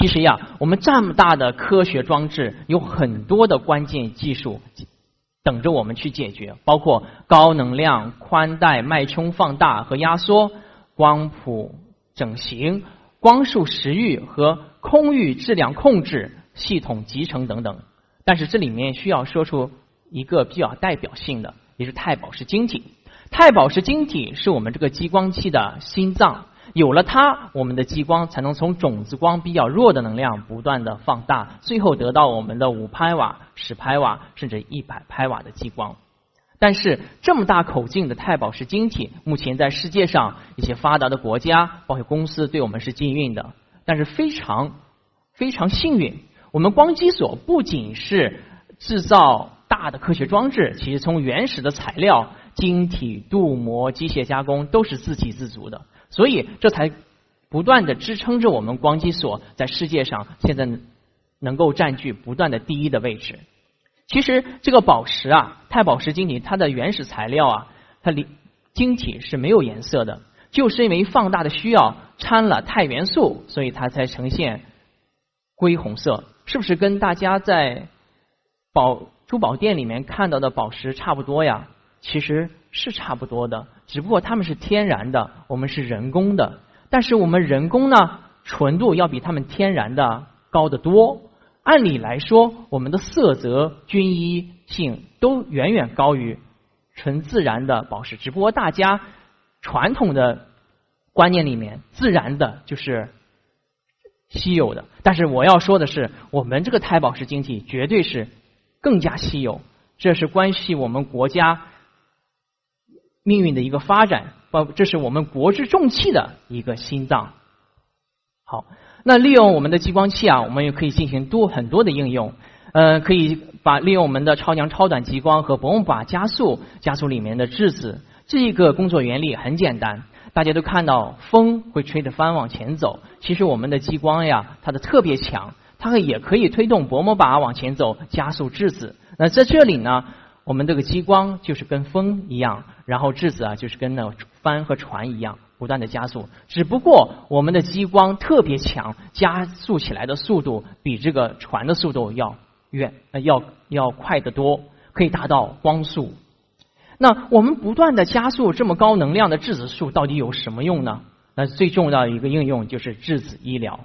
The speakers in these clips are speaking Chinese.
其实呀，我们这么大的科学装置，有很多的关键技术等着我们去解决，包括高能量宽带脉冲放大和压缩、光谱整形、光束时域和空域质量控制、系统集成等等。但是这里面需要说出一个比较代表性的，也是钛宝石晶体。钛宝石晶体是我们这个激光器的心脏。有了它，我们的激光才能从种子光比较弱的能量不断的放大，最后得到我们的五拍瓦、十拍瓦甚至一百拍瓦的激光。但是这么大口径的钛宝石晶体，目前在世界上一些发达的国家，包括公司对我们是禁运的。但是非常非常幸运，我们光机所不仅是制造大的科学装置，其实从原始的材料、晶体、镀膜、机械加工都是自给自足的。所以，这才不断的支撑着我们光机所在世界上现在能够占据不断的第一的位置。其实，这个宝石啊，钛宝石晶体，它的原始材料啊，它里晶体是没有颜色的，就是因为放大的需要掺了钛元素，所以它才呈现灰红色。是不是跟大家在宝珠宝店里面看到的宝石差不多呀？其实。是差不多的，只不过它们是天然的，我们是人工的。但是我们人工呢，纯度要比它们天然的高得多。按理来说，我们的色泽均一性都远远高于纯自然的宝石。只不过大家传统的观念里面，自然的就是稀有的。但是我要说的是，我们这个钛宝石晶体绝对是更加稀有。这是关系我们国家。命运的一个发展，包这是我们国之重器的一个心脏。好，那利用我们的激光器啊，我们也可以进行多很多的应用。呃，可以把利用我们的超强超短激光和薄膜靶加速，加速里面的质子。这一个工作原理很简单，大家都看到风会吹着帆往前走。其实我们的激光呀，它的特别强，它也可以推动薄膜靶往前走，加速质子。那在这里呢？我们这个激光就是跟风一样，然后质子啊就是跟那帆和船一样，不断的加速。只不过我们的激光特别强，加速起来的速度比这个船的速度要远，呃要要快得多，可以达到光速。那我们不断的加速这么高能量的质子束到底有什么用呢？那最重要的一个应用就是质子医疗。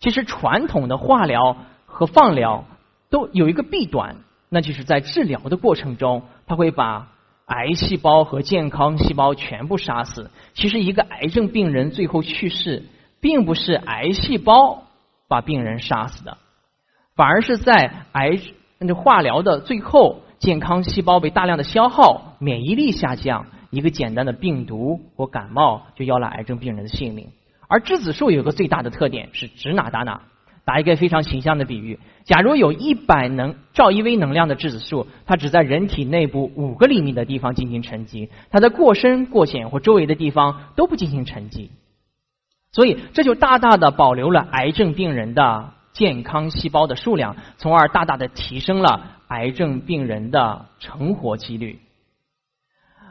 其实传统的化疗和放疗都有一个弊端。那就是在治疗的过程中，它会把癌细胞和健康细胞全部杀死。其实，一个癌症病人最后去世，并不是癌细胞把病人杀死的，反而是在癌那化疗的最后，健康细胞被大量的消耗，免疫力下降，一个简单的病毒或感冒就要了癌症病人的性命。而质子束有个最大的特点是指哪打哪。打一个非常形象的比喻，假如有一百能兆一微能量的质子束，它只在人体内部五个厘米的地方进行沉积，它在过深、过浅或周围的地方都不进行沉积，所以这就大大的保留了癌症病人的健康细胞的数量，从而大大的提升了癌症病人的成活几率。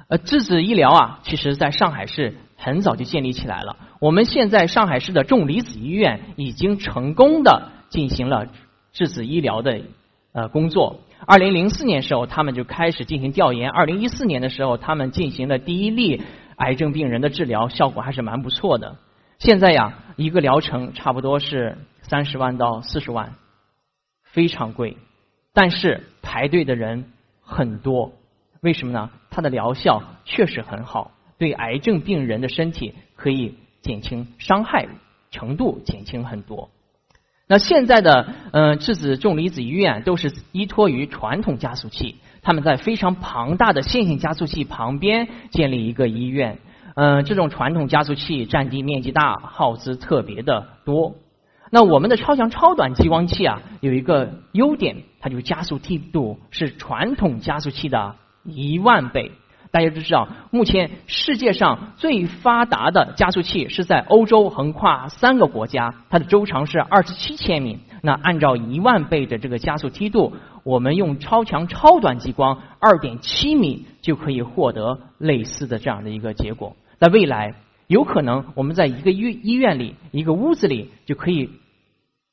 呃，质子医疗啊，其实在上海市。很早就建立起来了。我们现在上海市的重离子医院已经成功的进行了质子医疗的呃工作。二零零四年时候，他们就开始进行调研。二零一四年的时候，他们进行了第一例癌症病人的治疗，效果还是蛮不错的。现在呀，一个疗程差不多是三十万到四十万，非常贵，但是排队的人很多。为什么呢？它的疗效确实很好。对癌症病人的身体可以减轻伤害程度，减轻很多。那现在的嗯质子重离子医院都是依托于传统加速器，他们在非常庞大的线性加速器旁边建立一个医院。嗯，这种传统加速器占地面积大，耗资特别的多。那我们的超强超短激光器啊，有一个优点，它就加速梯度是传统加速器的一万倍。大家都知道，目前世界上最发达的加速器是在欧洲，横跨三个国家，它的周长是二十七千米。那按照一万倍的这个加速梯度，我们用超强超短激光二点七米就可以获得类似的这样的一个结果。在未来，有可能我们在一个医医院里、一个屋子里就可以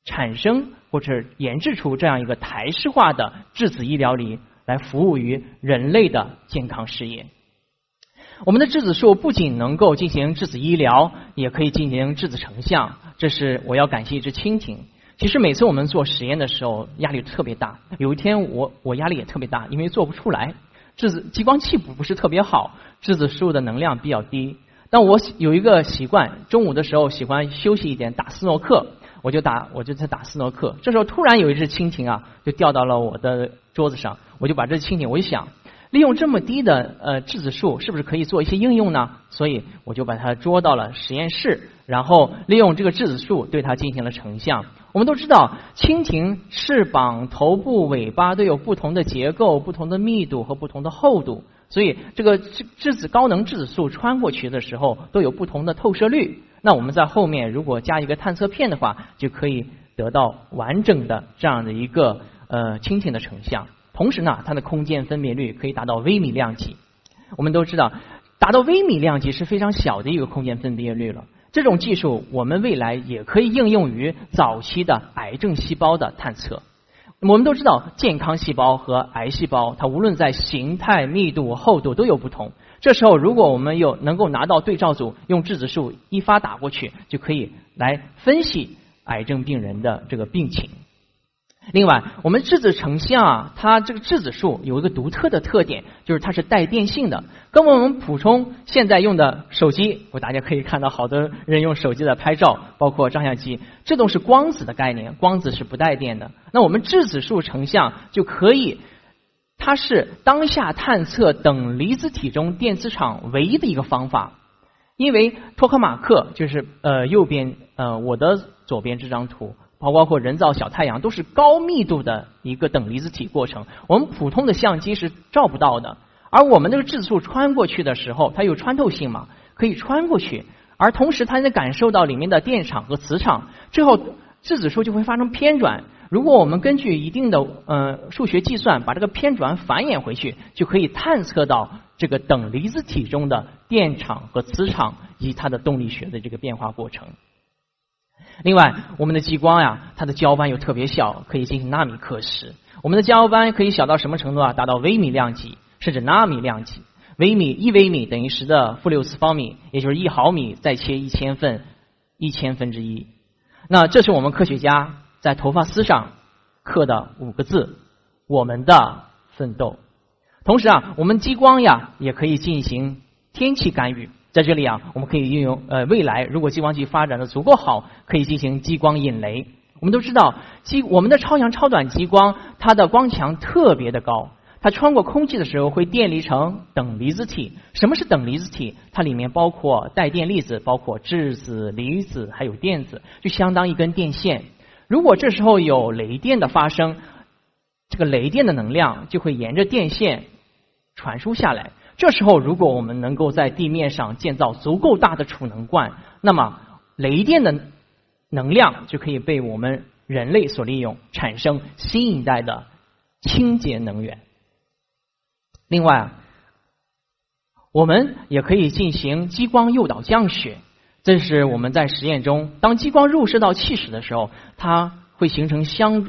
产生或者研制出这样一个台式化的质子医疗仪。来服务于人类的健康事业。我们的质子束不仅能够进行质子医疗，也可以进行质子成像。这是我要感谢一只蜻蜓。其实每次我们做实验的时候，压力特别大。有一天我我压力也特别大，因为做不出来，质子激光器不不是特别好，质子束的能量比较低。但我有一个习惯，中午的时候喜欢休息一点，打斯诺克。我就打，我就在打斯诺克。这时候突然有一只蜻蜓啊，就掉到了我的桌子上。我就把这蜻蜓，我一想，利用这么低的呃质子数，是不是可以做一些应用呢？所以我就把它捉到了实验室，然后利用这个质子数对它进行了成像。我们都知道，蜻蜓翅膀、头部、尾巴都有不同的结构、不同的密度和不同的厚度，所以这个质质子高能质子束穿过去的时候都有不同的透射率。那我们在后面如果加一个探测片的话，就可以得到完整的这样的一个呃蜻蜓的成像。同时呢，它的空间分辨率可以达到微米量级。我们都知道，达到微米量级是非常小的一个空间分辨率了。这种技术我们未来也可以应用于早期的癌症细胞的探测。我们都知道，健康细胞和癌细胞，它无论在形态、密度、厚度都有不同。这时候，如果我们有能够拿到对照组，用质子数一发打过去，就可以来分析癌症病人的这个病情。另外，我们质子成像啊，它这个质子数有一个独特的特点，就是它是带电性的，跟我们普通现在用的手机，我大家可以看到，好多人用手机在拍照，包括照相机，这都是光子的概念，光子是不带电的。那我们质子数成像就可以。它是当下探测等离子体中电磁场唯一的一个方法，因为托克马克就是呃右边呃我的左边这张图，包包括人造小太阳都是高密度的一个等离子体过程，我们普通的相机是照不到的，而我们那个质子束穿过去的时候，它有穿透性嘛，可以穿过去，而同时它能感受到里面的电场和磁场，最后质子束就会发生偏转。如果我们根据一定的呃数学计算，把这个偏转反演回去，就可以探测到这个等离子体中的电场和磁场以及它的动力学的这个变化过程。另外，我们的激光呀，它的焦斑又特别小，可以进行纳米刻蚀。我们的焦斑可以小到什么程度啊？达到微米量级，甚至纳米量级。微米一微米等于十的负六次方米，也就是一毫米再切一千份，一千分之一。那这是我们科学家。在头发丝上刻的五个字：我们的奋斗。同时啊，我们激光呀也可以进行天气干预。在这里啊，我们可以运用呃，未来如果激光器发展的足够好，可以进行激光引雷。我们都知道，激我们的超强超短激光，它的光强特别的高，它穿过空气的时候会电离成等离子体。什么是等离子体？它里面包括带电粒子，包括质子、离子还有电子，就相当一根电线。如果这时候有雷电的发生，这个雷电的能量就会沿着电线传输下来。这时候，如果我们能够在地面上建造足够大的储能罐，那么雷电的能量就可以被我们人类所利用，产生新一代的清洁能源。另外，我们也可以进行激光诱导降雪。这是我们在实验中，当激光入射到气室的时候，它会形成相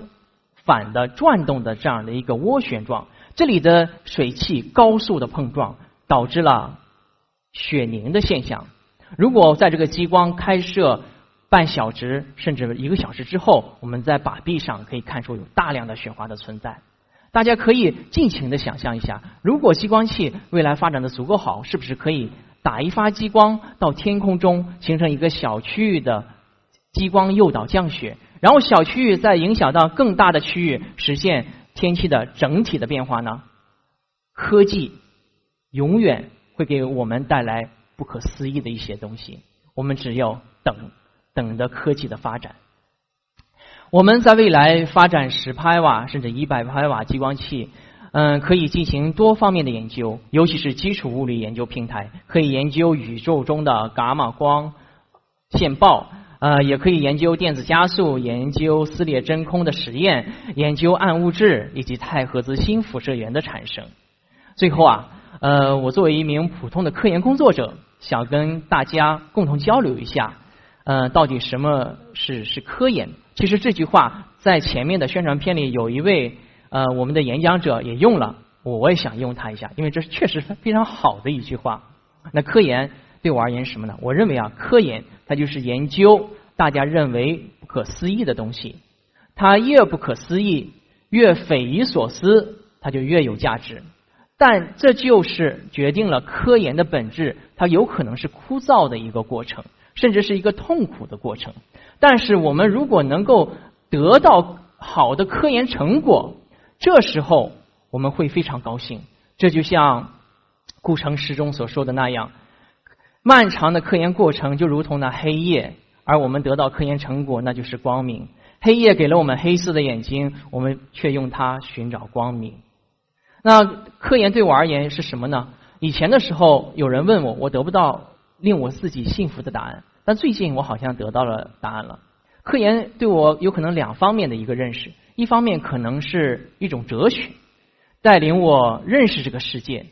反的转动的这样的一个涡旋状。这里的水汽高速的碰撞，导致了雪凝的现象。如果在这个激光开设半小时甚至一个小时之后，我们在把壁上可以看出有大量的雪花的存在。大家可以尽情的想象一下，如果激光器未来发展的足够好，是不是可以？打一发激光到天空中，形成一个小区域的激光诱导降雪，然后小区域再影响到更大的区域，实现天气的整体的变化呢？科技永远会给我们带来不可思议的一些东西，我们只要等等的科技的发展。我们在未来发展十拍瓦甚至一百拍瓦激光器，嗯，可以进行多方面的研究，尤其是基础物理研究平台，可以研究宇宙中的伽马光线暴，呃，也可以研究电子加速，研究撕裂真空的实验，研究暗物质以及太赫兹新辐射源的产生。最后啊，呃，我作为一名普通的科研工作者，想跟大家共同交流一下，呃，到底什么是是科研？其实这句话在前面的宣传片里有一位呃我们的演讲者也用了，我我也想用它一下，因为这确实非常好的一句话。那科研对我而言是什么呢？我认为啊，科研它就是研究大家认为不可思议的东西，它越不可思议、越匪夷所思，它就越有价值。但这就是决定了科研的本质，它有可能是枯燥的一个过程，甚至是一个痛苦的过程。但是我们如果能够得到好的科研成果，这时候我们会非常高兴。这就像顾城诗中所说的那样，漫长的科研过程就如同那黑夜，而我们得到科研成果那就是光明。黑夜给了我们黑色的眼睛，我们却用它寻找光明。那科研对我而言是什么呢？以前的时候有人问我，我得不到令我自己幸福的答案。但最近我好像得到了答案了。科研对我有可能两方面的一个认识，一方面可能是一种哲学，带领我认识这个世界，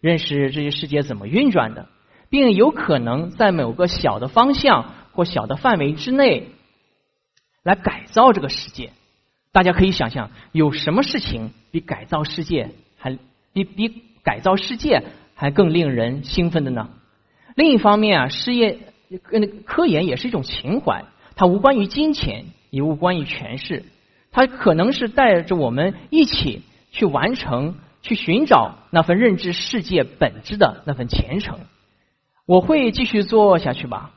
认识这些世界怎么运转的，并有可能在某个小的方向或小的范围之内来改造这个世界。大家可以想象，有什么事情比改造世界还比比改造世界还更令人兴奋的呢？另一方面啊，事业。跟科研也是一种情怀，它无关于金钱，也无关于权势，它可能是带着我们一起去完成、去寻找那份认知世界本质的那份虔诚。我会继续做下去吧，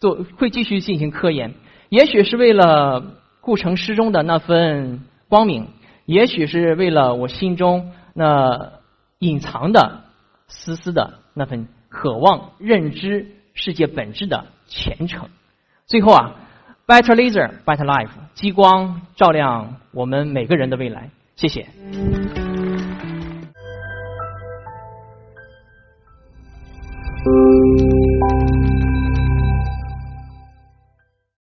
做会继续进行科研，也许是为了顾城诗中的那份光明，也许是为了我心中那隐藏的丝丝的那份渴望认知。世界本质的虔诚。最后啊，Better Laser, Better Life，激光照亮我们每个人的未来。谢谢。